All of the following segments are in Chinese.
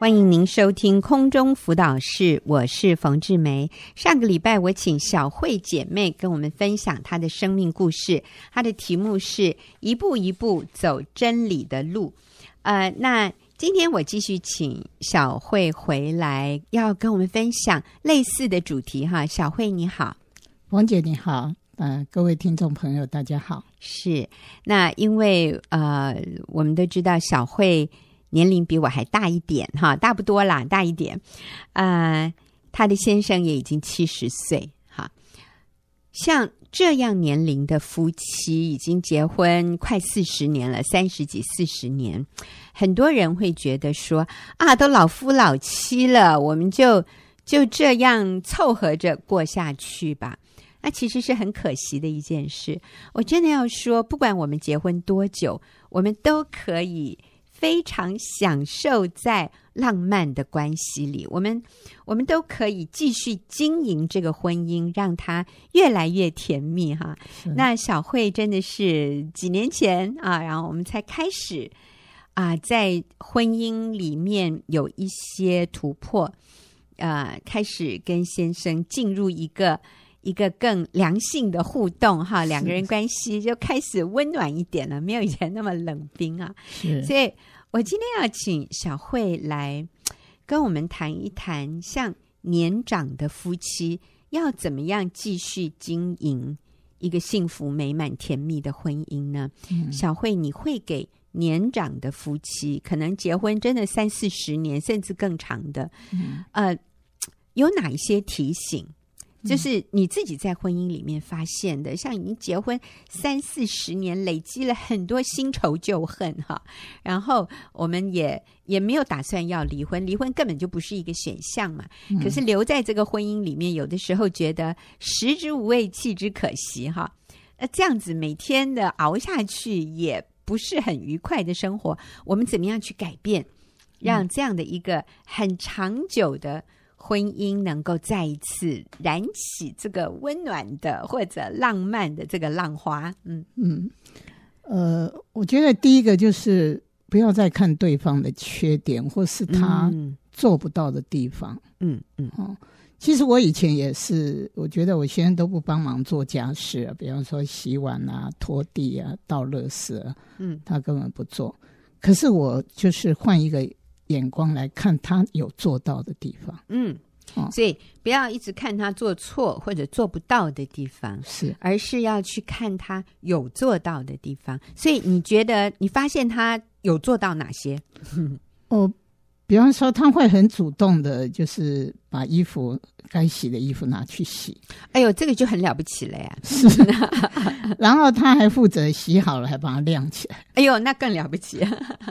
欢迎您收听空中辅导室，我是冯志梅。上个礼拜我请小慧姐妹跟我们分享她的生命故事，她的题目是一步一步走真理的路。呃，那今天我继续请小慧回来，要跟我们分享类似的主题哈。小慧你好，王姐你好，呃，各位听众朋友大家好。是，那因为呃，我们都知道小慧。年龄比我还大一点，哈，大不多啦，大一点。呃，他的先生也已经七十岁，哈。像这样年龄的夫妻，已经结婚快四十年了，三十几、四十年，很多人会觉得说啊，都老夫老妻了，我们就就这样凑合着过下去吧。那其实是很可惜的一件事。我真的要说，不管我们结婚多久，我们都可以。非常享受在浪漫的关系里，我们我们都可以继续经营这个婚姻，让它越来越甜蜜哈。那小慧真的是几年前啊，然后我们才开始啊，在婚姻里面有一些突破，呃，开始跟先生进入一个。一个更良性的互动，哈，两个人关系就开始温暖一点了，没有以前那么冷冰啊。所以我今天要请小慧来跟我们谈一谈，像年长的夫妻要怎么样继续经营一个幸福美满甜蜜的婚姻呢？嗯、小慧，你会给年长的夫妻，可能结婚真的三四十年甚至更长的，嗯、呃，有哪一些提醒？就是你自己在婚姻里面发现的，像已经结婚三四十年，累积了很多新仇旧恨哈。然后我们也也没有打算要离婚，离婚根本就不是一个选项嘛。可是留在这个婚姻里面，有的时候觉得食之无味，弃之可惜哈。那这样子每天的熬下去，也不是很愉快的生活。我们怎么样去改变，让这样的一个很长久的。婚姻能够再一次燃起这个温暖的或者浪漫的这个浪花，嗯。嗯，呃，我觉得第一个就是不要再看对方的缺点或是他做不到的地方，嗯嗯。哦，其实我以前也是，我觉得我先生都不帮忙做家事啊，比方说洗碗啊、拖地啊、倒垃圾啊，嗯，他根本不做。可是我就是换一个。眼光来看他有做到的地方，嗯，哦、所以不要一直看他做错或者做不到的地方，是，而是要去看他有做到的地方。所以你觉得你发现他有做到哪些？哦。比方说，他会很主动的，就是把衣服该洗的衣服拿去洗。哎呦，这个就很了不起了呀！是，然后他还负责洗好了，还把它晾起来。哎呦，那更了不起！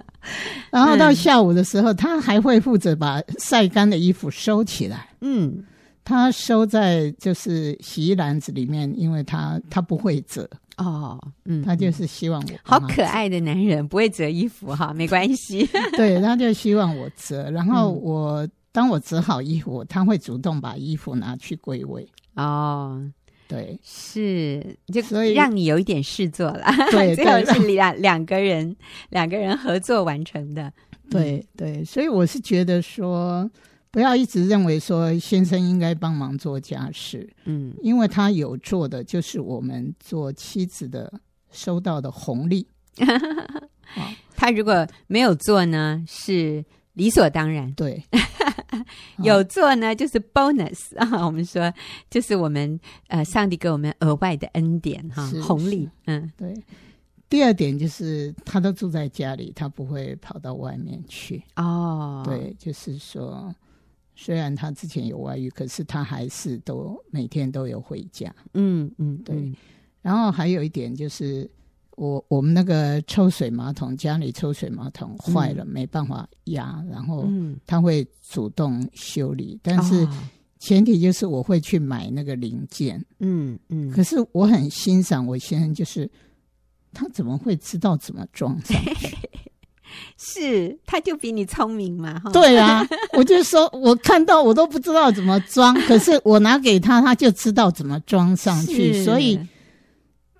然后到下午的时候，他还会负责把晒干的衣服收起来。嗯，他收在就是洗衣篮子里面，因为他他不会折。哦，嗯，他就是希望我好可爱的男人，不会折衣服哈，没关系。对，他就希望我折，然后我、嗯、当我折好衣服，他会主动把衣服拿去归位。哦，对，是，就所以让你有一点事做了。对，最后是两两个人两个人合作完成的。对对，所以我是觉得说。不要一直认为说先生应该帮忙做家事，嗯，因为他有做的就是我们做妻子的收到的红利。他如果没有做呢，是理所当然。对，有做呢就是 bonus 啊，我们说就是我们呃上帝给我们额外的恩典哈，红利。嗯，对。第二点就是他都住在家里，他不会跑到外面去。哦，对，就是说。虽然他之前有外遇，可是他还是都每天都有回家。嗯嗯，对。嗯、然后还有一点就是，我我们那个抽水马桶，家里抽水马桶坏了，嗯、没办法压，然后他会主动修理，嗯、但是前提就是我会去买那个零件。嗯嗯。可是我很欣赏我先生，就是他怎么会知道怎么装上去？是，他就比你聪明嘛？哈对啊，我就说，我看到我都不知道怎么装，可是我拿给他，他就知道怎么装上去。所以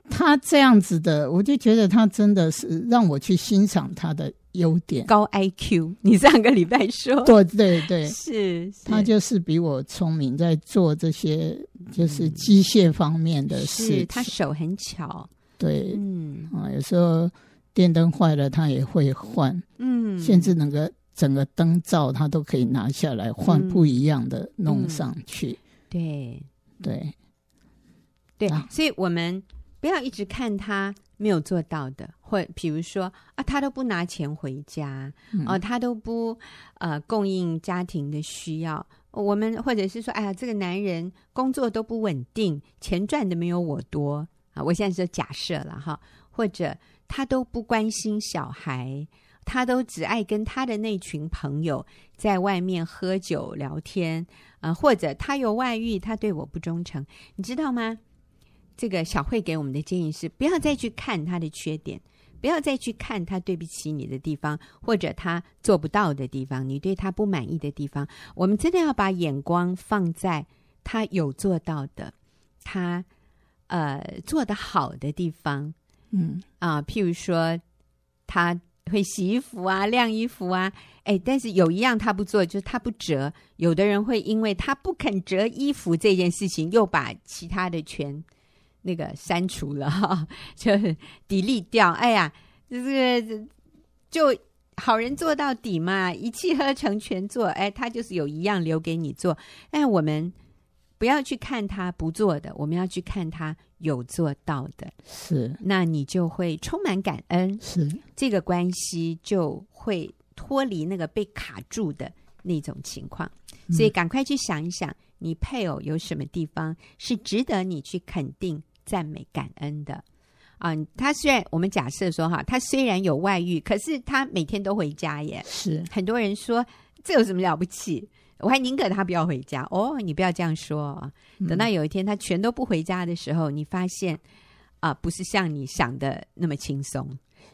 他这样子的，我就觉得他真的是让我去欣赏他的优点。高 IQ，你上个礼拜说，对对对，是，是他就是比我聪明，在做这些就是机械方面的事。他手很巧，对，嗯啊，有时候电灯坏了，他也会换，嗯，甚至那个整个灯罩他都可以拿下来换不一样的弄上去。嗯、对对对，啊、所以我们。不要一直看他没有做到的，或比如说啊，他都不拿钱回家，哦、他都不呃供应家庭的需要。我们或者是说，哎呀，这个男人工作都不稳定，钱赚的没有我多啊。我现在说假设了哈，或者他都不关心小孩，他都只爱跟他的那群朋友在外面喝酒聊天啊，或者他有外遇，他对我不忠诚，你知道吗？这个小慧给我们的建议是：不要再去看他的缺点，不要再去看他对不起你的地方，或者他做不到的地方，你对他不满意的地方。我们真的要把眼光放在他有做到的，他呃做得好的地方。嗯啊，譬如说他会洗衣服啊、晾衣服啊，哎，但是有一样他不做，就是他不折。有的人会因为他不肯折衣服这件事情，又把其他的全。那个删除了哈，就 delete 掉。哎呀，这个就好人做到底嘛，一气呵成全做。哎，他就是有一样留给你做。哎我们不要去看他不做的，我们要去看他有做到的。是，那你就会充满感恩。是，这个关系就会脱离那个被卡住的那种情况。所以赶快去想一想，你配偶有什么地方是值得你去肯定。赞美感恩的啊，他虽然我们假设说哈，他虽然有外遇，可是他每天都回家耶。是很多人说这有什么了不起？我还宁可他不要回家哦。你不要这样说，等到有一天他全都不回家的时候，嗯、你发现啊，不是像你想的那么轻松。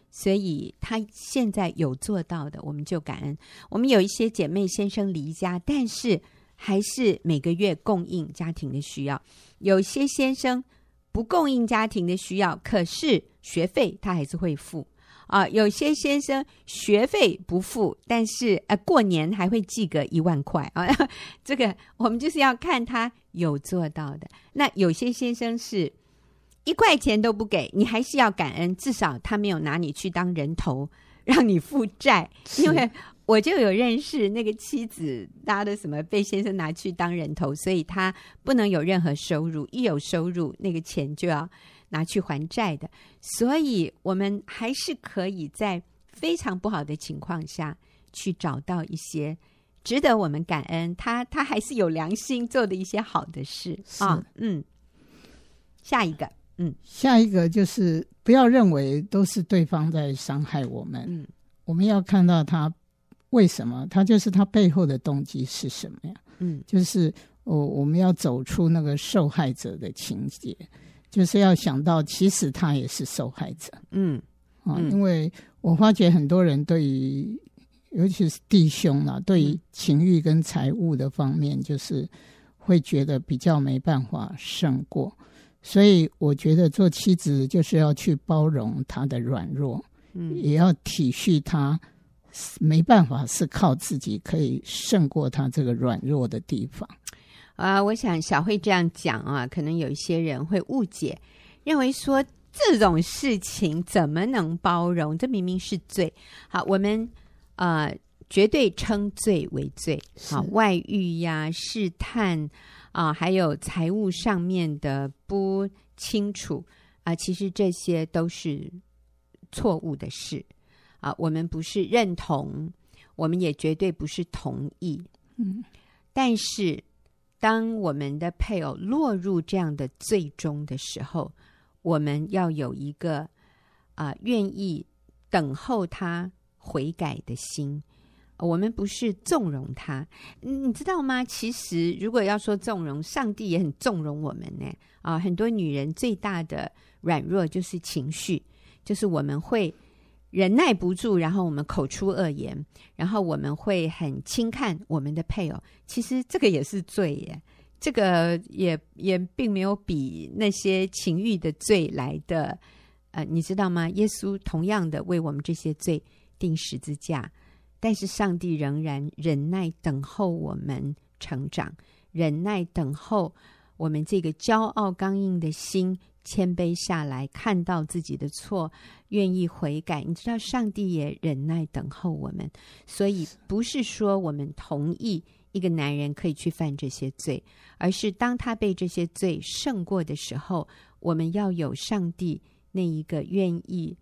所以他现在有做到的，我们就感恩。我们有一些姐妹先生离家，但是还是每个月供应家庭的需要。有些先生。不供应家庭的需要，可是学费他还是会付啊。有些先生学费不付，但是呃过年还会寄个一万块啊。这个我们就是要看他有做到的。那有些先生是一块钱都不给，你还是要感恩，至少他没有拿你去当人头，让你负债，因为。我就有认识那个妻子，他的什么被先生拿去当人头，所以他不能有任何收入，一有收入那个钱就要拿去还债的。所以我们还是可以在非常不好的情况下去找到一些值得我们感恩，他他还是有良心做的一些好的事啊。嗯，下一个，嗯，下一个就是不要认为都是对方在伤害我们，嗯，我们要看到他。为什么他就是他背后的动机是什么呀？嗯，就是我我们要走出那个受害者的情节，就是要想到其实他也是受害者。嗯。啊，因为我发觉很多人对于尤其是弟兄啊，对于情欲跟财物的方面，就是会觉得比较没办法胜过，所以我觉得做妻子就是要去包容他的软弱，嗯，也要体恤他。没办法，是靠自己可以胜过他这个软弱的地方啊！我想小慧这样讲啊，可能有一些人会误解，认为说这种事情怎么能包容？这明明是罪。好，我们呃绝对称罪为罪。好，外遇呀、试探啊，还有财务上面的不清楚啊，其实这些都是错误的事。啊，我们不是认同，我们也绝对不是同意。嗯，但是当我们的配偶落入这样的最终的时候，我们要有一个啊、愿意等候他悔改的心。我们不是纵容他，你知道吗？其实如果要说纵容，上帝也很纵容我们呢。啊，很多女人最大的软弱就是情绪，就是我们会。忍耐不住，然后我们口出恶言，然后我们会很轻看我们的配偶。其实这个也是罪耶，这个也也并没有比那些情欲的罪来的，呃，你知道吗？耶稣同样的为我们这些罪钉十字架，但是上帝仍然忍耐等候我们成长，忍耐等候我们这个骄傲刚硬的心谦卑下来，看到自己的错，愿意悔改。你知道，上帝也忍耐等候我们，所以不是说我们同意。一个男人可以去犯这些罪，而是当他被这些罪胜过的时候，我们要有上帝那一个愿意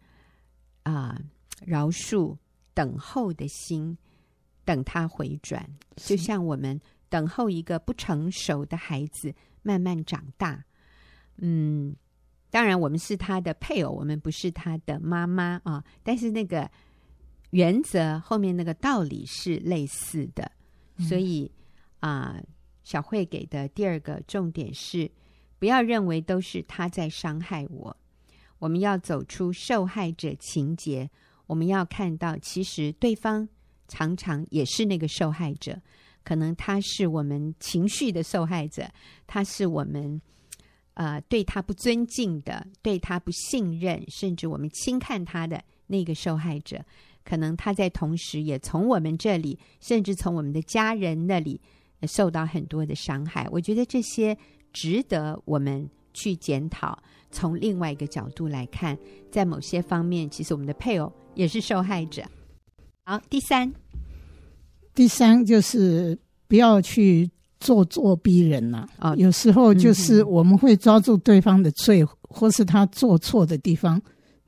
啊、饶恕、等候的心，等他回转，就像我们等候一个不成熟的孩子慢慢长大。嗯，当然我们是他的配偶，我们不是他的妈妈啊，但是那个原则后面那个道理是类似的。所以啊、呃，小慧给的第二个重点是，不要认为都是他在伤害我。我们要走出受害者情节，我们要看到，其实对方常常也是那个受害者。可能他是我们情绪的受害者，他是我们呃对他不尊敬的，对他不信任，甚至我们轻看他的那个受害者。可能他在同时也从我们这里，甚至从我们的家人那里受到很多的伤害。我觉得这些值得我们去检讨。从另外一个角度来看，在某些方面，其实我们的配偶也是受害者。好，第三，第三就是不要去咄咄逼人呐。啊，有时候就是我们会抓住对方的罪，或是他做错的地方，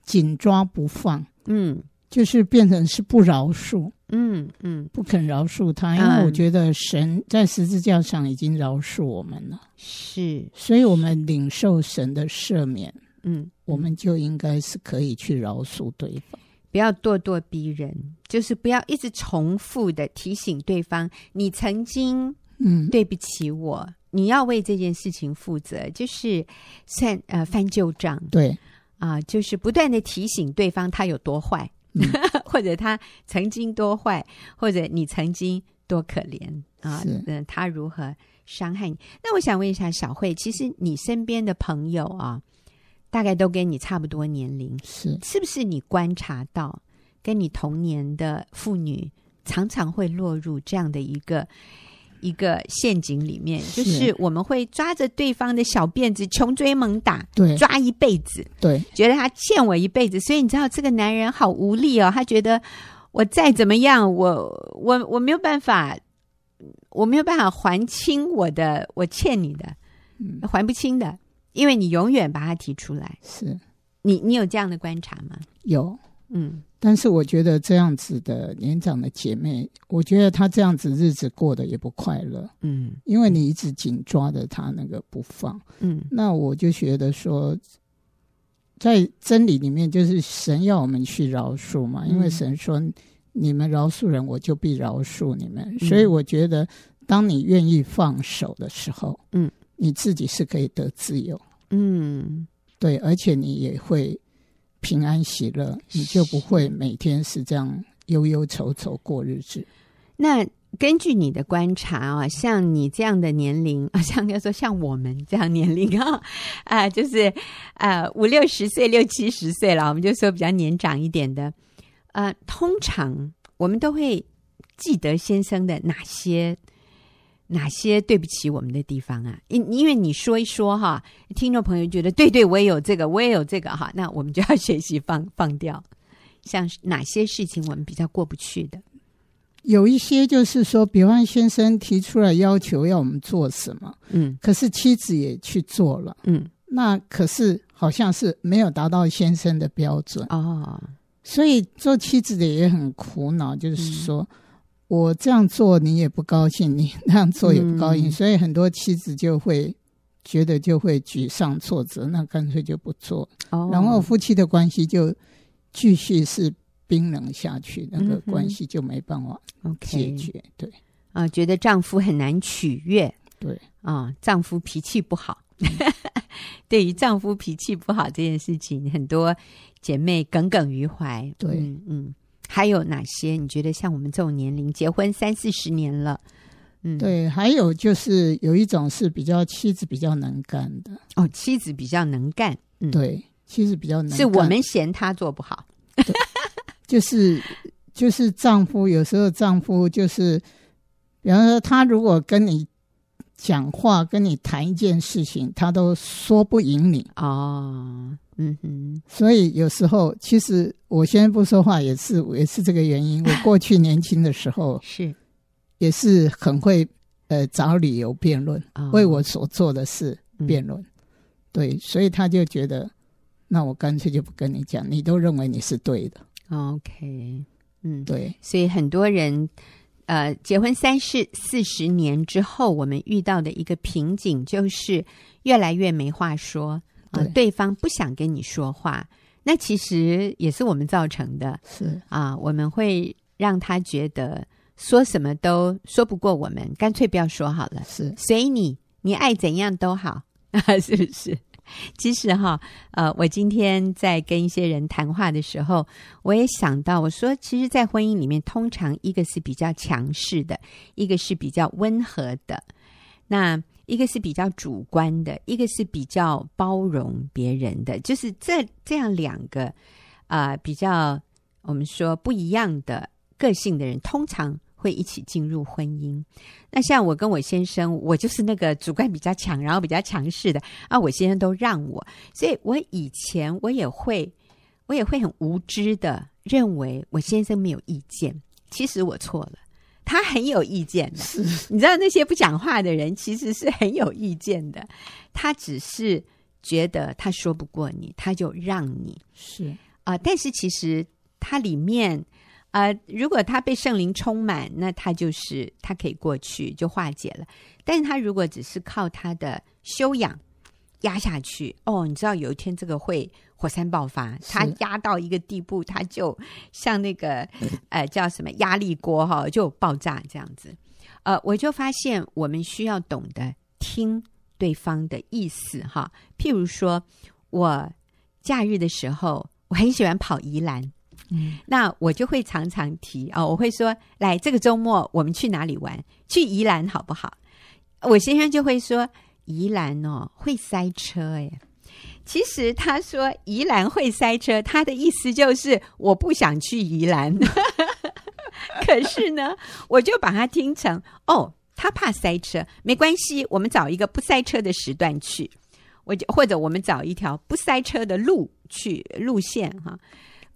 紧抓不放。嗯。就是变成是不饶恕，嗯嗯，不肯饶恕他，因为我觉得神在十字架上已经饶恕我们了，是，所以我们领受神的赦免，嗯，我们就应该是可以去饶恕对方，不要咄咄逼人，就是不要一直重复的提醒对方，你曾经嗯对不起我，嗯、你要为这件事情负责，就是算呃翻旧账，对啊、呃，就是不断的提醒对方他有多坏。或者他曾经多坏，或者你曾经多可怜啊？嗯，他如何伤害你？那我想问一下小慧，其实你身边的朋友啊，大概都跟你差不多年龄，是是不是？你观察到跟你同年的妇女常常会落入这样的一个。一个陷阱里面，就是我们会抓着对方的小辫子，穷追猛打，对，抓一辈子，对，觉得他欠我一辈子，所以你知道这个男人好无力哦，他觉得我再怎么样，我我我没有办法，我没有办法还清我的，我欠你的，嗯，还不清的，因为你永远把他提出来，是。你，你有这样的观察吗？有，嗯。但是我觉得这样子的年长的姐妹，我觉得她这样子日子过得也不快乐，嗯，因为你一直紧抓着她那个不放，嗯，那我就觉得说，在真理里面就是神要我们去饶恕嘛，因为神说你们饶恕人，我就必饶恕你们，所以我觉得当你愿意放手的时候，嗯，你自己是可以得自由，嗯，对，而且你也会。平安喜乐，你就不会每天是这样忧忧愁愁过日子。那根据你的观察啊，像你这样的年龄啊，像要说像我们这样年龄 啊，啊，就是呃五六十岁、六七十岁了，我们就说比较年长一点的，呃，通常我们都会记得先生的哪些？哪些对不起我们的地方啊？因因为你说一说哈，听众朋友觉得对对，我也有这个，我也有这个哈，那我们就要学习放 放掉。像哪些事情我们比较过不去的？有一些就是说，比方先生提出来要求要我们做什么，嗯，可是妻子也去做了，嗯，那可是好像是没有达到先生的标准哦，所以做妻子的也很苦恼，就是说。嗯我这样做你也不高兴，你那样做也不高兴，嗯、所以很多妻子就会觉得就会沮丧挫折，那干脆就不做，哦、然后夫妻的关系就继续是冰冷下去，那个关系就没办法解决。嗯、对。啊，觉得丈夫很难取悦，对。啊，丈夫脾气不好。嗯、对于丈夫脾气不好这件事情，很多姐妹耿耿于怀。对，嗯。还有哪些？你觉得像我们这种年龄，结婚三四十年了，嗯，对，还有就是有一种是比较妻子比较能干的。哦，妻子比较能干，嗯、对，妻子比较能干，是我们嫌他做不好，就是就是丈夫有时候丈夫就是，比方说他如果跟你讲话跟你谈一件事情，他都说不赢你。哦，嗯哼，所以有时候其实我现在不说话也是也是这个原因，我过去年轻的时候是。也是很会呃找理由辩论，哦、为我所做的事辩论，嗯、对，所以他就觉得，那我干脆就不跟你讲，你都认为你是对的。OK，嗯，对，所以很多人呃结婚三十四十年之后，我们遇到的一个瓶颈就是越来越没话说啊，呃、对，方不想跟你说话，那其实也是我们造成的，是啊，我们会让他觉得。说什么都说不过我们，干脆不要说好了。是，随你，你爱怎样都好啊，是不是？其实哈，呃，我今天在跟一些人谈话的时候，我也想到，我说，其实，在婚姻里面，通常一个是比较强势的，一个是比较温和的，那一个是比较主观的，一个是比较包容别人的，就是这这样两个啊、比较我们说不一样的个性的人，通常。会一起进入婚姻。那像我跟我先生，我就是那个主观比较强，然后比较强势的啊。我先生都让我，所以我以前我也会，我也会很无知的认为我先生没有意见。其实我错了，他很有意见的。是你知道那些不讲话的人其实是很有意见的，他只是觉得他说不过你，他就让你是啊、呃。但是其实他里面。呃，如果他被圣灵充满，那他就是他可以过去就化解了。但是他如果只是靠他的修养压下去，哦，你知道有一天这个会火山爆发，它压到一个地步，它就像那个呃叫什么压力锅哈，就爆炸这样子。呃，我就发现我们需要懂得听对方的意思哈。譬如说我假日的时候，我很喜欢跑宜兰。嗯，那我就会常常提哦，我会说，来这个周末我们去哪里玩？去宜兰好不好？我先生就会说，宜兰哦会塞车哎。其实他说宜兰会塞车，他的意思就是我不想去宜兰。可是呢，我就把它听成哦，他怕塞车，没关系，我们找一个不塞车的时段去，我就或者我们找一条不塞车的路去路线哈。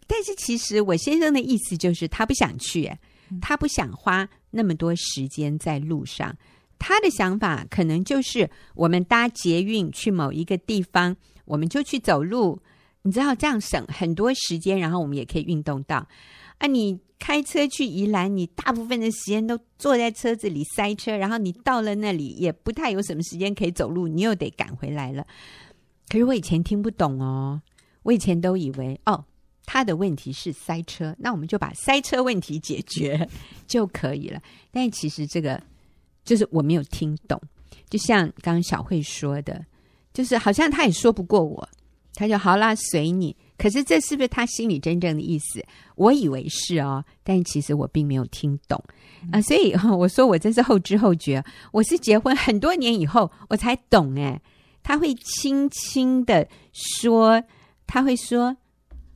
但是其实我先生的意思就是他不想去，他不想花那么多时间在路上。他的想法可能就是我们搭捷运去某一个地方，我们就去走路，你知道这样省很多时间，然后我们也可以运动到。啊，你开车去宜兰，你大部分的时间都坐在车子里塞车，然后你到了那里也不太有什么时间可以走路，你又得赶回来了。可是我以前听不懂哦，我以前都以为哦。他的问题是塞车，那我们就把塞车问题解决 就可以了。但其实这个就是我没有听懂，就像刚刚小慧说的，就是好像他也说不过我，他就好啦，随你。可是这是不是他心里真正的意思？我以为是哦，但其实我并没有听懂啊、呃。所以我说我真是后知后觉，我是结婚很多年以后我才懂哎，他会轻轻的说，他会说。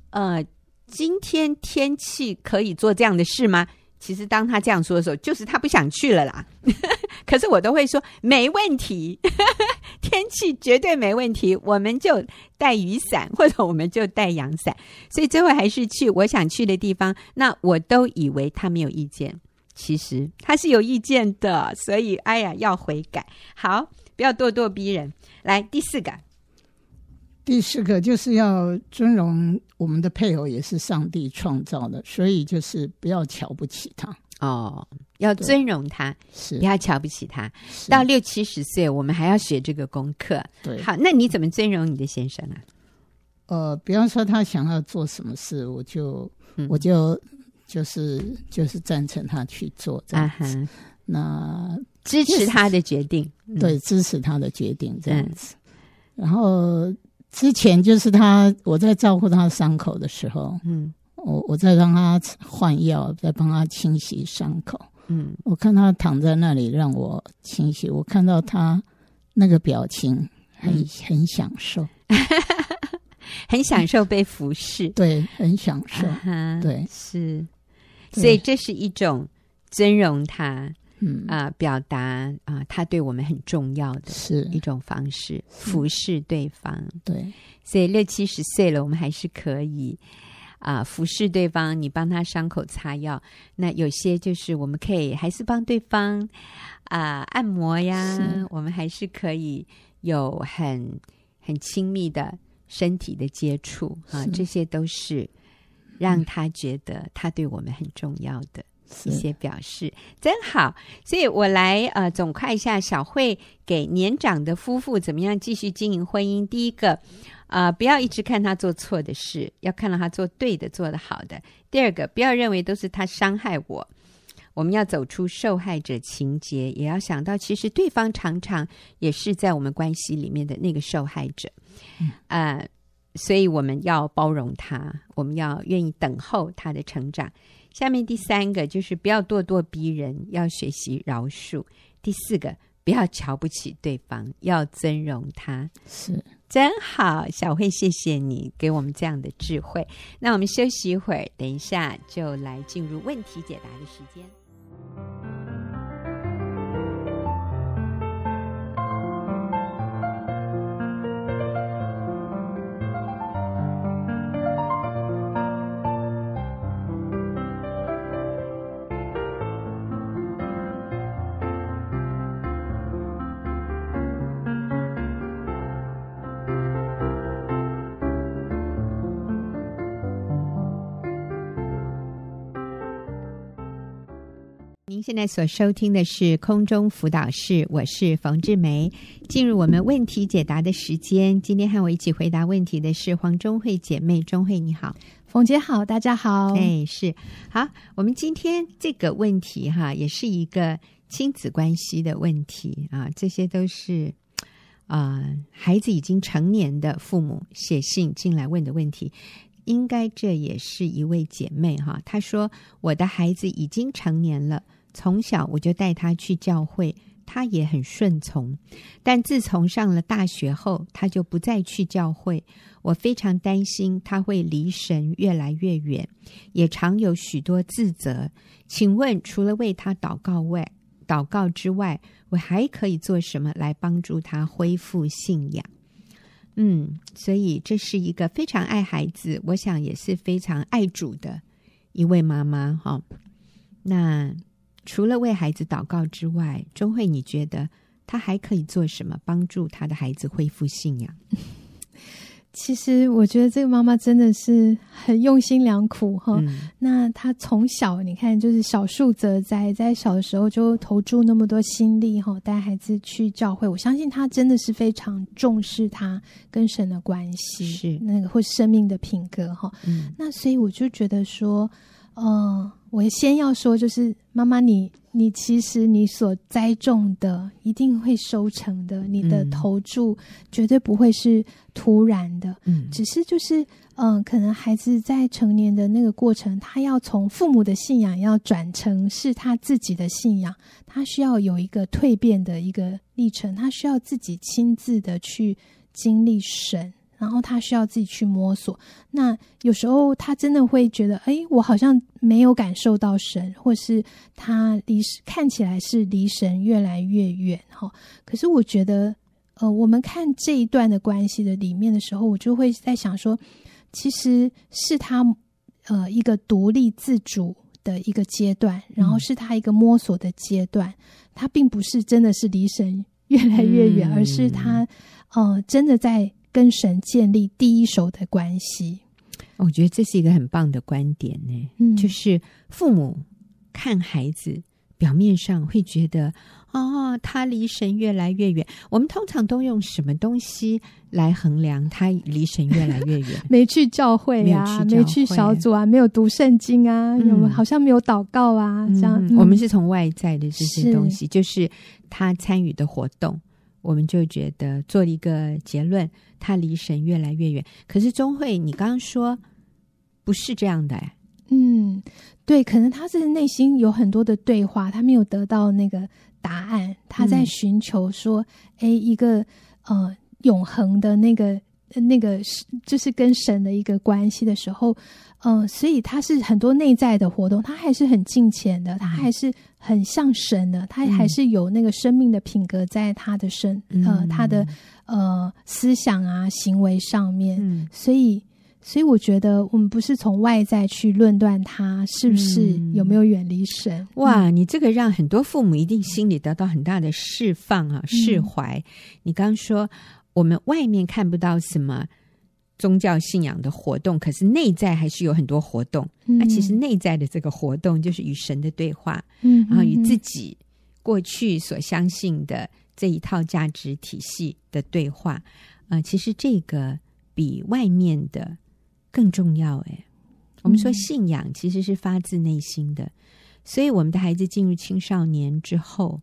呃，今天天气可以做这样的事吗？其实当他这样说的时候，就是他不想去了啦。可是我都会说没问题，天气绝对没问题，我们就带雨伞 或者我们就带阳伞。所以最后还是去我想去的地方。那我都以为他没有意见，其实他是有意见的。所以哎呀，要悔改，好，不要咄咄逼人。来，第四个。第四个就是要尊荣我们的配偶，也是上帝创造的，所以就是不要瞧不起他。哦，要尊荣他，是。不要瞧不起他。到六七十岁，我们还要学这个功课。对，好，那你怎么尊荣你的先生啊？呃，比方说他想要做什么事，我就、嗯、我就就是就是赞成他去做这样子，啊、那支持他的决定，对，支持他的决定这样子，嗯、然后。之前就是他，我在照顾他伤口的时候，嗯，我我在让他换药，在帮他清洗伤口，嗯，我看他躺在那里让我清洗，我看到他那个表情很、嗯、很享受，很享受被服侍，对，很享受，啊、对，是，所以这是一种尊荣他，嗯。啊、呃，表达啊、呃，他对我们很重要的是。一种方式，服侍对方，对，所以六七十岁了，我们还是可以。啊，服侍对方，你帮他伤口擦药。那有些就是我们可以还是帮对方啊按摩呀，我们还是可以有很很亲密的身体的接触啊，这些都是让他觉得他对我们很重要的一些表示，真好。所以我来呃总括一下，小慧给年长的夫妇怎么样继续经营婚姻。第一个。啊、呃，不要一直看他做错的事，要看到他做对的、做得好的。第二个，不要认为都是他伤害我，我们要走出受害者情节，也要想到其实对方常常也是在我们关系里面的那个受害者。嗯、呃，所以我们要包容他，我们要愿意等候他的成长。下面第三个就是不要咄咄逼人，要学习饶恕。第四个，不要瞧不起对方，要尊荣他。是。真好，小慧，谢谢你给我们这样的智慧。那我们休息一会儿，等一下就来进入问题解答的时间。现在所收听的是空中辅导室，我是冯志梅。进入我们问题解答的时间，今天和我一起回答问题的是黄中慧姐妹。中慧你好，冯姐好，大家好。哎，是好。我们今天这个问题哈，也是一个亲子关系的问题啊。这些都是啊、呃，孩子已经成年的父母写信进来问的问题。应该这也是一位姐妹哈，她说我的孩子已经成年了。从小我就带他去教会，他也很顺从。但自从上了大学后，他就不再去教会。我非常担心他会离神越来越远，也常有许多自责。请问，除了为他祷告外，祷告之外，我还可以做什么来帮助他恢复信仰？嗯，所以这是一个非常爱孩子，我想也是非常爱主的一位妈妈。哈，那。除了为孩子祷告之外，钟慧，你觉得他还可以做什么帮助他的孩子恢复信仰？其实，我觉得这个妈妈真的是很用心良苦哈。嗯、那她从小，你看，就是小树则栽，在小的时候就投注那么多心力哈，带孩子去教会。我相信她真的是非常重视他跟神的关系，是那个或生命的品格哈。嗯、那所以我就觉得说，嗯、呃。我先要说，就是妈妈，你你其实你所栽种的一定会收成的，你的投注绝对不会是突然的，嗯，只是就是嗯、呃，可能孩子在成年的那个过程，他要从父母的信仰要转成是他自己的信仰，他需要有一个蜕变的一个历程，他需要自己亲自的去经历神。然后他需要自己去摸索，那有时候他真的会觉得，哎，我好像没有感受到神，或是他离看起来是离神越来越远哈。可是我觉得，呃，我们看这一段的关系的里面的时候，我就会在想说，其实是他呃一个独立自主的一个阶段，然后是他一个摸索的阶段，他并不是真的是离神越来越远，嗯、而是他呃真的在。跟神建立第一手的关系，我觉得这是一个很棒的观点呢。嗯，就是父母看孩子，表面上会觉得哦，他离神越来越远。我们通常都用什么东西来衡量他离神越来越远？没去教会啊，没去小组啊，没有读圣经啊，好像没有祷告啊，这样。嗯、我们是从外在的这些东西，是就是他参与的活动。我们就觉得做了一个结论，他离神越来越远。可是钟慧，你刚刚说不是这样的，嗯，对，可能他是内心有很多的对话，他没有得到那个答案，他在寻求说，哎、嗯，一个呃永恒的那个那个是就是跟神的一个关系的时候。嗯、呃，所以他是很多内在的活动，他还是很近前的，他还是很像神的，他还是有那个生命的品格在他的身，嗯、呃，他的呃思想啊行为上面。嗯、所以，所以我觉得我们不是从外在去论断他是不是有没有远离神。嗯、哇，你这个让很多父母一定心里得到很大的释放啊，释怀。嗯、你刚刚说我们外面看不到什么。宗教信仰的活动，可是内在还是有很多活动。那、嗯、其实内在的这个活动，就是与神的对话，嗯，然后与自己过去所相信的这一套价值体系的对话。啊、呃，其实这个比外面的更重要。哎，我们说信仰其实是发自内心的，所以我们的孩子进入青少年之后，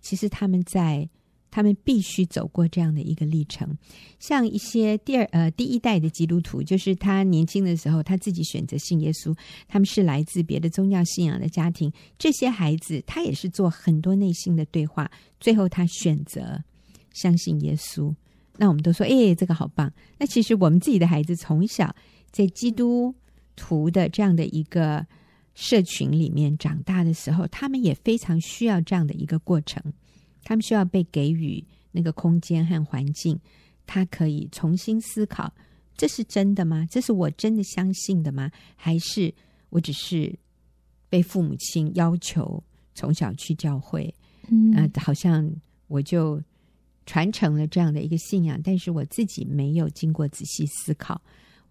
其实他们在。他们必须走过这样的一个历程，像一些第二呃第一代的基督徒，就是他年轻的时候他自己选择信耶稣，他们是来自别的宗教信仰的家庭，这些孩子他也是做很多内心的对话，最后他选择相信耶稣。那我们都说，哎，这个好棒。那其实我们自己的孩子从小在基督徒的这样的一个社群里面长大的时候，他们也非常需要这样的一个过程。他们需要被给予那个空间和环境，他可以重新思考：这是真的吗？这是我真的相信的吗？还是我只是被父母亲要求从小去教会？嗯，呃，好像我就传承了这样的一个信仰，但是我自己没有经过仔细思考。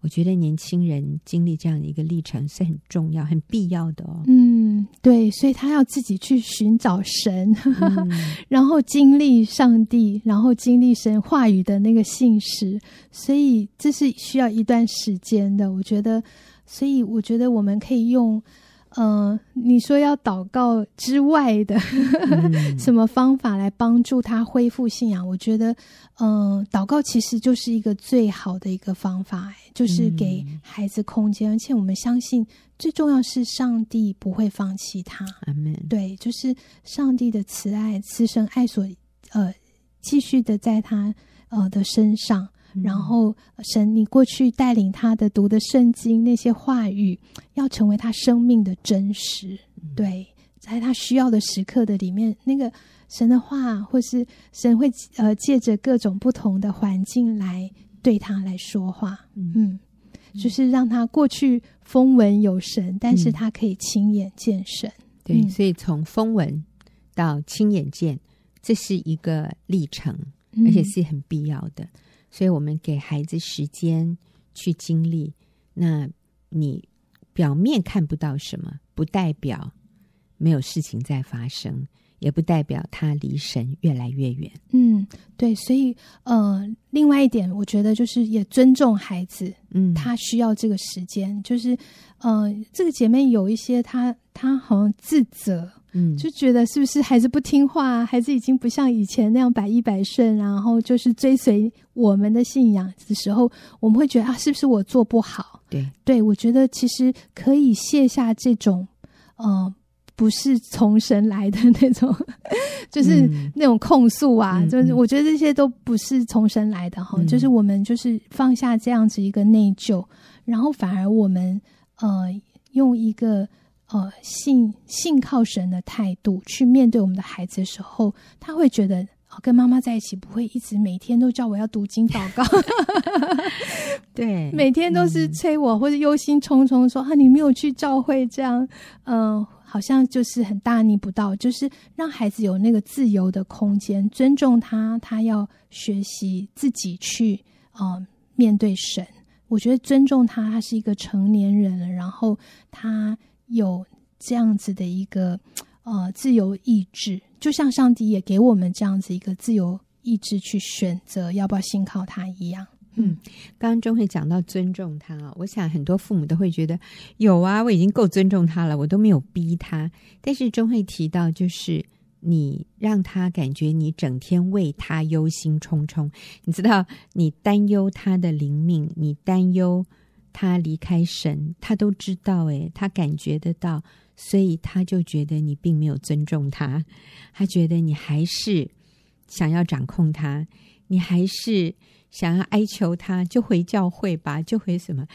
我觉得年轻人经历这样的一个历程是很重要、很必要的哦。嗯，对，所以他要自己去寻找神，嗯、然后经历上帝，然后经历神话语的那个信实，所以这是需要一段时间的。我觉得，所以我觉得我们可以用。嗯、呃，你说要祷告之外的 什么方法来帮助他恢复信仰？我觉得，嗯、呃，祷告其实就是一个最好的一个方法，就是给孩子空间，而且我们相信最重要是上帝不会放弃他。对，就是上帝的慈爱、慈生爱所呃继续的在他呃的身上。然后，神，你过去带领他的读的圣经那些话语，要成为他生命的真实。对，在他需要的时刻的里面，那个神的话，或是神会呃借着各种不同的环境来对他来说话。嗯，就是让他过去风闻有神，但是他可以亲眼见神。嗯、对，所以从风闻到亲眼见，这是一个历程，而且是很必要的。所以我们给孩子时间去经历，那你表面看不到什么，不代表没有事情在发生，也不代表他离神越来越远。嗯，对。所以，呃，另外一点，我觉得就是也尊重孩子，嗯，他需要这个时间。就是，呃，这个姐妹有一些她，她好像自责。嗯，就觉得是不是孩子不听话，孩子已经不像以前那样百依百顺，然后就是追随我们的信仰的时候，我们会觉得啊，是不是我做不好？对，对，我觉得其实可以卸下这种，呃，不是从神来的那种，就是那种控诉啊，嗯、就是我觉得这些都不是从神来的哈，嗯、就是我们就是放下这样子一个内疚，然后反而我们呃用一个。呃，信信靠神的态度去面对我们的孩子的时候，他会觉得，哦，跟妈妈在一起不会一直每天都叫我要读经祷告，对，每天都是催我、嗯、或者忧心忡忡说啊，你没有去教会这样，嗯、呃，好像就是很大逆不道，就是让孩子有那个自由的空间，尊重他，他要学习自己去呃面对神。我觉得尊重他，他是一个成年人，然后他。有这样子的一个呃自由意志，就像上帝也给我们这样子一个自由意志去选择要不要信靠他一样。嗯，刚刚钟慧讲到尊重他啊，我想很多父母都会觉得有啊，我已经够尊重他了，我都没有逼他。但是钟慧提到，就是你让他感觉你整天为他忧心忡忡，你知道，你担忧他的灵命，你担忧他离开神，他都知道，诶，他感觉得到，所以他就觉得你并没有尊重他，他觉得你还是想要掌控他，你还是想要哀求他，就回教会吧，就回什么？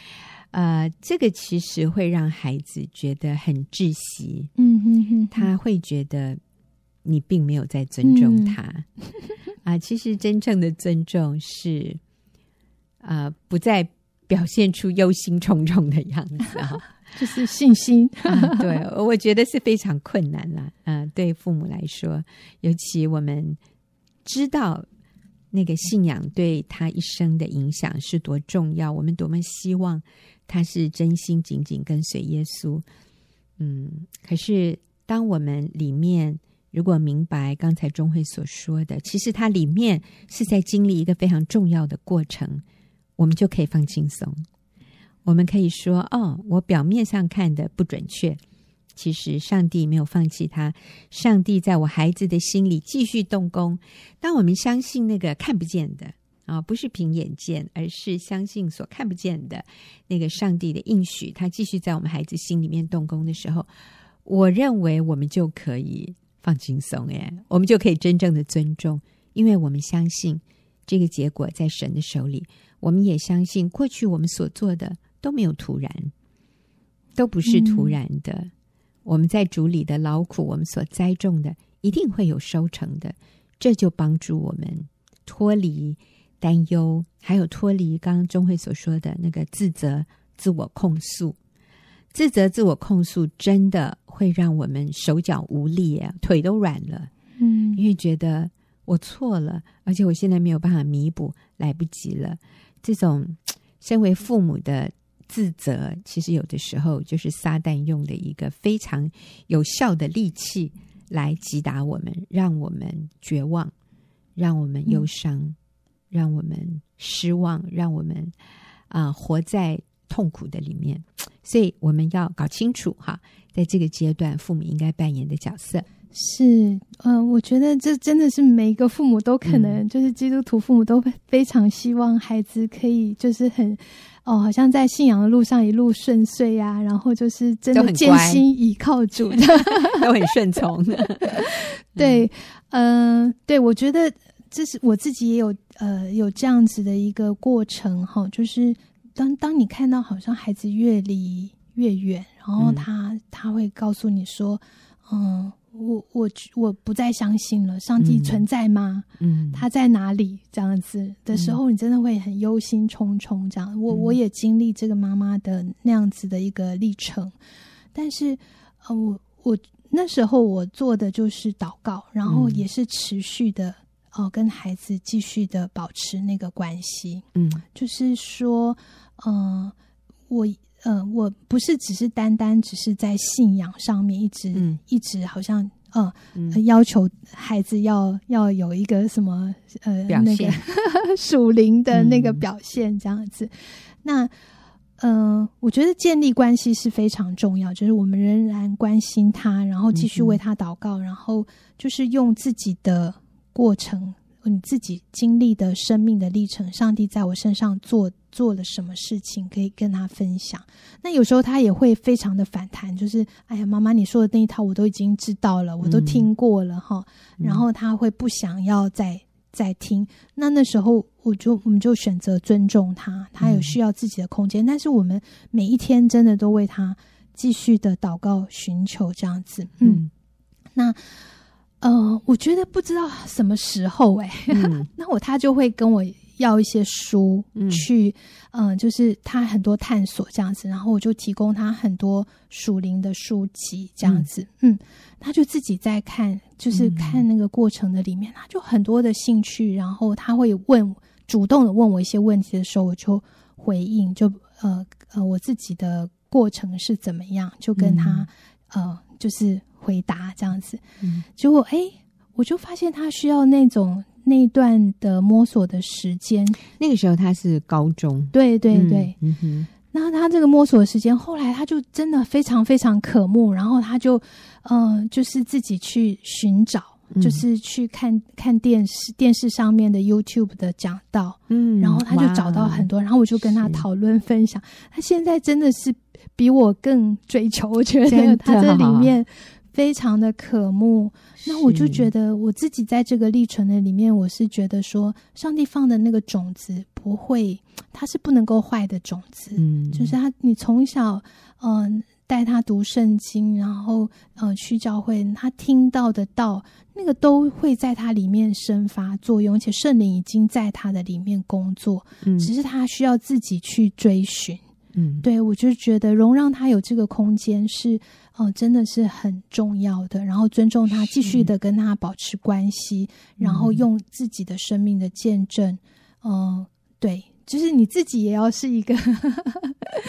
呃，这个其实会让孩子觉得很窒息，嗯哼哼，他会觉得你并没有在尊重他，啊、嗯呃，其实真正的尊重是，呃，不再表现出忧心忡忡的样子啊，就是信心、呃。对，我觉得是非常困难了，啊、呃，对父母来说，尤其我们知道。那个信仰对他一生的影响是多重要？我们多么希望他是真心紧紧跟随耶稣。嗯，可是当我们里面如果明白刚才钟慧所说的，其实他里面是在经历一个非常重要的过程，我们就可以放轻松。我们可以说：“哦，我表面上看的不准确。”其实上帝没有放弃他，上帝在我孩子的心里继续动工。当我们相信那个看不见的啊，不是凭眼见，而是相信所看不见的那个上帝的应许，他继续在我们孩子心里面动工的时候，我认为我们就可以放轻松，哎，我们就可以真正的尊重，因为我们相信这个结果在神的手里，我们也相信过去我们所做的都没有突然，都不是突然的。嗯我们在主里的劳苦，我们所栽种的一定会有收成的，这就帮助我们脱离担忧，还有脱离刚刚中慧所说的那个自责、自我控诉。自责、自我控诉真的会让我们手脚无力啊，腿都软了。嗯，因为觉得我错了，而且我现在没有办法弥补，来不及了。这种身为父母的。自责其实有的时候就是撒旦用的一个非常有效的利器来击打我们，让我们绝望，让我们忧伤，嗯、让我们失望，让我们啊、呃、活在痛苦的里面。所以我们要搞清楚哈，在这个阶段父母应该扮演的角色是，嗯、呃，我觉得这真的是每一个父母都可能，嗯、就是基督徒父母都非常希望孩子可以就是很。哦，好像在信仰的路上一路顺遂呀、啊，然后就是真的艰辛倚靠主的，都很顺从。对，嗯、呃，对，我觉得这是我自己也有呃有这样子的一个过程哈，就是当当你看到好像孩子越离越远，然后他、嗯、他会告诉你说，嗯。我我我不再相信了，上帝存在吗？嗯，他在哪里？这样子的时候，你真的会很忧心忡忡。这样，嗯、我我也经历这个妈妈的那样子的一个历程，但是呃，我我那时候我做的就是祷告，然后也是持续的哦、呃，跟孩子继续的保持那个关系。嗯，就是说，嗯、呃，我。嗯、呃，我不是只是单单只是在信仰上面一直、嗯、一直好像呃、嗯、要求孩子要要有一个什么呃那个 属灵的那个表现这样子。嗯、那嗯、呃，我觉得建立关系是非常重要，就是我们仍然关心他，然后继续为他祷告，嗯、然后就是用自己的过程。你自己经历的生命的历程，上帝在我身上做做了什么事情，可以跟他分享。那有时候他也会非常的反弹，就是哎呀，妈妈你说的那一套我都已经知道了，我都听过了哈。嗯、然后他会不想要再再听。那那时候我就我们就选择尊重他，他有需要自己的空间。嗯、但是我们每一天真的都为他继续的祷告寻求这样子。嗯，嗯那。呃，我觉得不知道什么时候哎、欸，嗯、那我他就会跟我要一些书去，嗯、呃，就是他很多探索这样子，然后我就提供他很多属灵的书籍这样子，嗯，嗯，他就自己在看，就是看那个过程的里面，他就很多的兴趣，然后他会问，主动的问我一些问题的时候，我就回应，就呃呃，我自己的过程是怎么样，就跟他、嗯、呃就是。回答这样子，嗯、结果哎，我就发现他需要那种那一段的摸索的时间。那个时候他是高中，对对对，嗯哼。那他这个摸索的时间，后来他就真的非常非常渴慕，然后他就嗯、呃，就是自己去寻找嗯、就是去看看电视，电视上面的 YouTube 的讲道，嗯，然后他就找到很多，然后我就跟他讨论分享。他现在真的是比我更追求，我觉得他这里面非常的渴慕。那我就觉得我自己在这个历程的里面，我是觉得说，上帝放的那个种子不会，它是不能够坏的种子，嗯，就是他，你从小，嗯、呃。带他读圣经，然后呃去教会，他听到的道，那个都会在他里面生发作用，而且圣灵已经在他的里面工作，嗯，只是他需要自己去追寻，嗯，对，我就觉得容让他有这个空间是，哦、呃，真的是很重要的，然后尊重他，继续的跟他保持关系，然后用自己的生命的见证，嗯、呃，对。就是你自己也要是一个，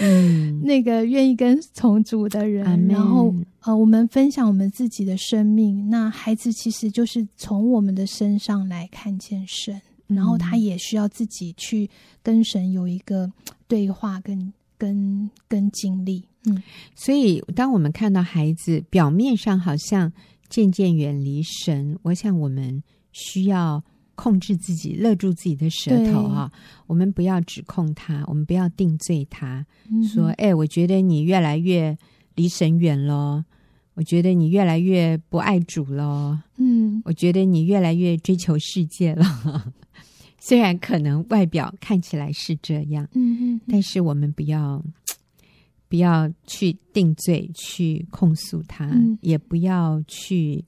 嗯，那个愿意跟从主的人，嗯、然后呃，我们分享我们自己的生命。那孩子其实就是从我们的身上来看见神，嗯、然后他也需要自己去跟神有一个对话跟跟跟经历。嗯，所以当我们看到孩子表面上好像渐渐远离神，我想我们需要。控制自己，勒住自己的舌头啊！我们不要指控他，我们不要定罪他，嗯、说：“哎，我觉得你越来越离神远了，我觉得你越来越不爱主了，嗯，我觉得你越来越追求世界了。”虽然可能外表看起来是这样，嗯嗯，但是我们不要不要去定罪，去控诉他，嗯、也不要去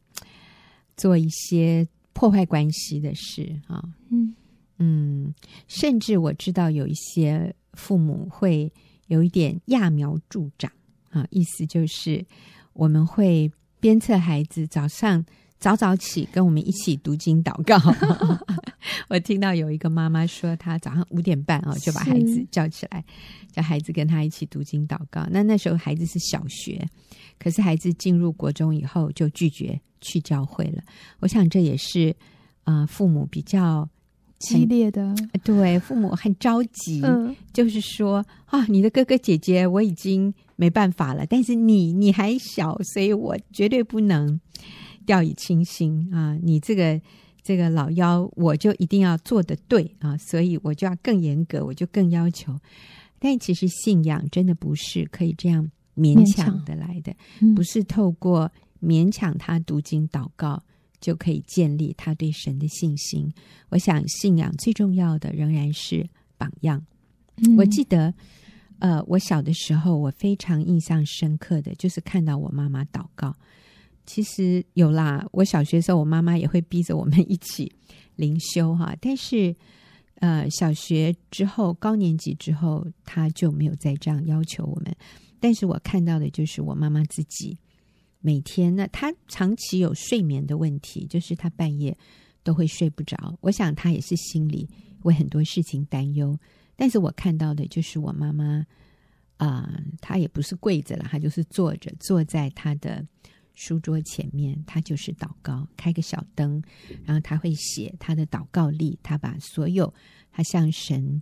做一些。破坏关系的事啊，嗯。嗯，甚至我知道有一些父母会有一点揠苗助长啊，意思就是我们会鞭策孩子早上早早起跟我们一起读经祷告。我听到有一个妈妈说，她早上五点半啊就把孩子叫起来，叫孩子跟她一起读经祷告。那那时候孩子是小学，可是孩子进入国中以后就拒绝。去教会了，我想这也是啊、呃，父母比较激烈的，对，父母很着急，嗯、就是说啊，你的哥哥姐姐我已经没办法了，但是你你还小，所以我绝对不能掉以轻心啊！你这个这个老妖，我就一定要做的对啊，所以我就要更严格，我就更要求。但其实信仰真的不是可以这样勉强的来的，嗯、不是透过。勉强他读经祷告，就可以建立他对神的信心。我想信仰最重要的仍然是榜样。嗯、我记得，呃，我小的时候，我非常印象深刻的就是看到我妈妈祷告。其实有啦，我小学的时候，我妈妈也会逼着我们一起灵修哈。但是，呃，小学之后，高年级之后，她就没有再这样要求我们。但是我看到的就是我妈妈自己。每天呢，他长期有睡眠的问题，就是他半夜都会睡不着。我想他也是心里为很多事情担忧。但是我看到的就是我妈妈啊，她、也不是跪着了，她就是坐着，坐在她的书桌前面，他就是祷告，开个小灯，然后他会写他的祷告历，他把所有他向神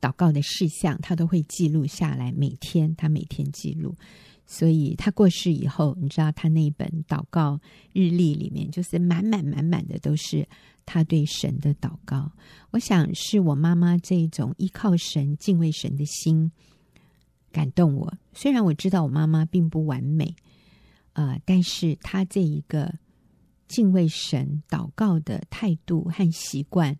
祷告的事项，他都会记录下来，每天他每天记录。所以他过世以后，你知道他那本祷告日历里面，就是满满满满的都是他对神的祷告。我想是我妈妈这种依靠神、敬畏神的心感动我。虽然我知道我妈妈并不完美，呃，但是他这一个敬畏神、祷告的态度和习惯，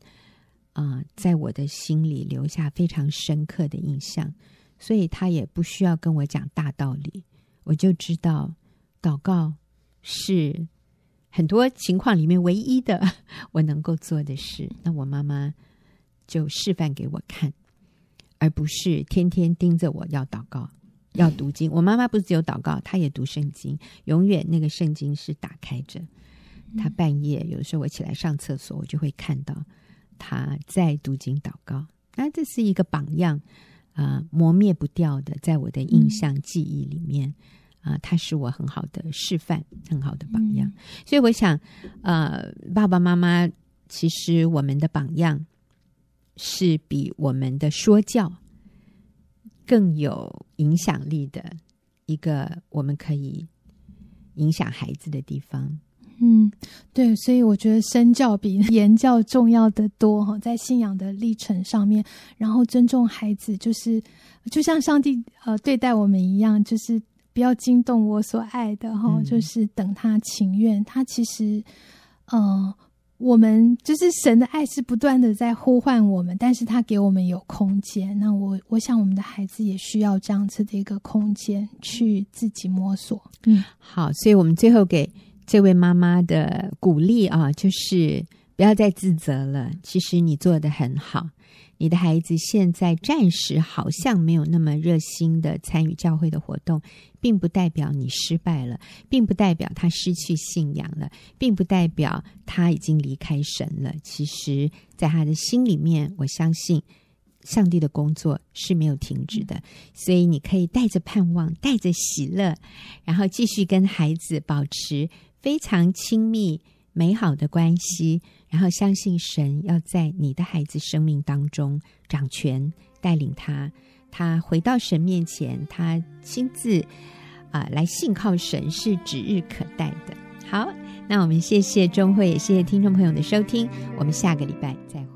啊、在我的心里留下非常深刻的印象。所以他也不需要跟我讲大道理。我就知道，祷告是很多情况里面唯一的 我能够做的事。那我妈妈就示范给我看，而不是天天盯着我要祷告、要读经。我妈妈不是只有祷告，她也读圣经，永远那个圣经是打开着。她半夜有的时候我起来上厕所，我就会看到她在读经祷告。那这是一个榜样。啊、呃，磨灭不掉的，在我的印象记忆里面，啊、呃，他是我很好的示范，很好的榜样。嗯、所以我想，呃，爸爸妈妈，其实我们的榜样是比我们的说教更有影响力的一个，我们可以影响孩子的地方。嗯，对，所以我觉得身教比言教重要的多哈，在信仰的历程上面，然后尊重孩子，就是就像上帝呃对待我们一样，就是不要惊动我所爱的哈，嗯、就是等他情愿。他其实，呃，我们就是神的爱是不断的在呼唤我们，但是他给我们有空间。那我我想我们的孩子也需要这样子的一个空间去自己摸索。嗯，好，所以我们最后给。这位妈妈的鼓励啊，就是不要再自责了。其实你做得很好，你的孩子现在暂时好像没有那么热心的参与教会的活动，并不代表你失败了，并不代表他失去信仰了，并不代表他已经离开神了。其实，在他的心里面，我相信。上帝的工作是没有停止的，所以你可以带着盼望，带着喜乐，然后继续跟孩子保持非常亲密美好的关系，然后相信神要在你的孩子生命当中掌权，带领他，他回到神面前，他亲自啊、来信靠神是指日可待的。好，那我们谢谢钟慧，也谢谢听众朋友的收听，我们下个礼拜再会。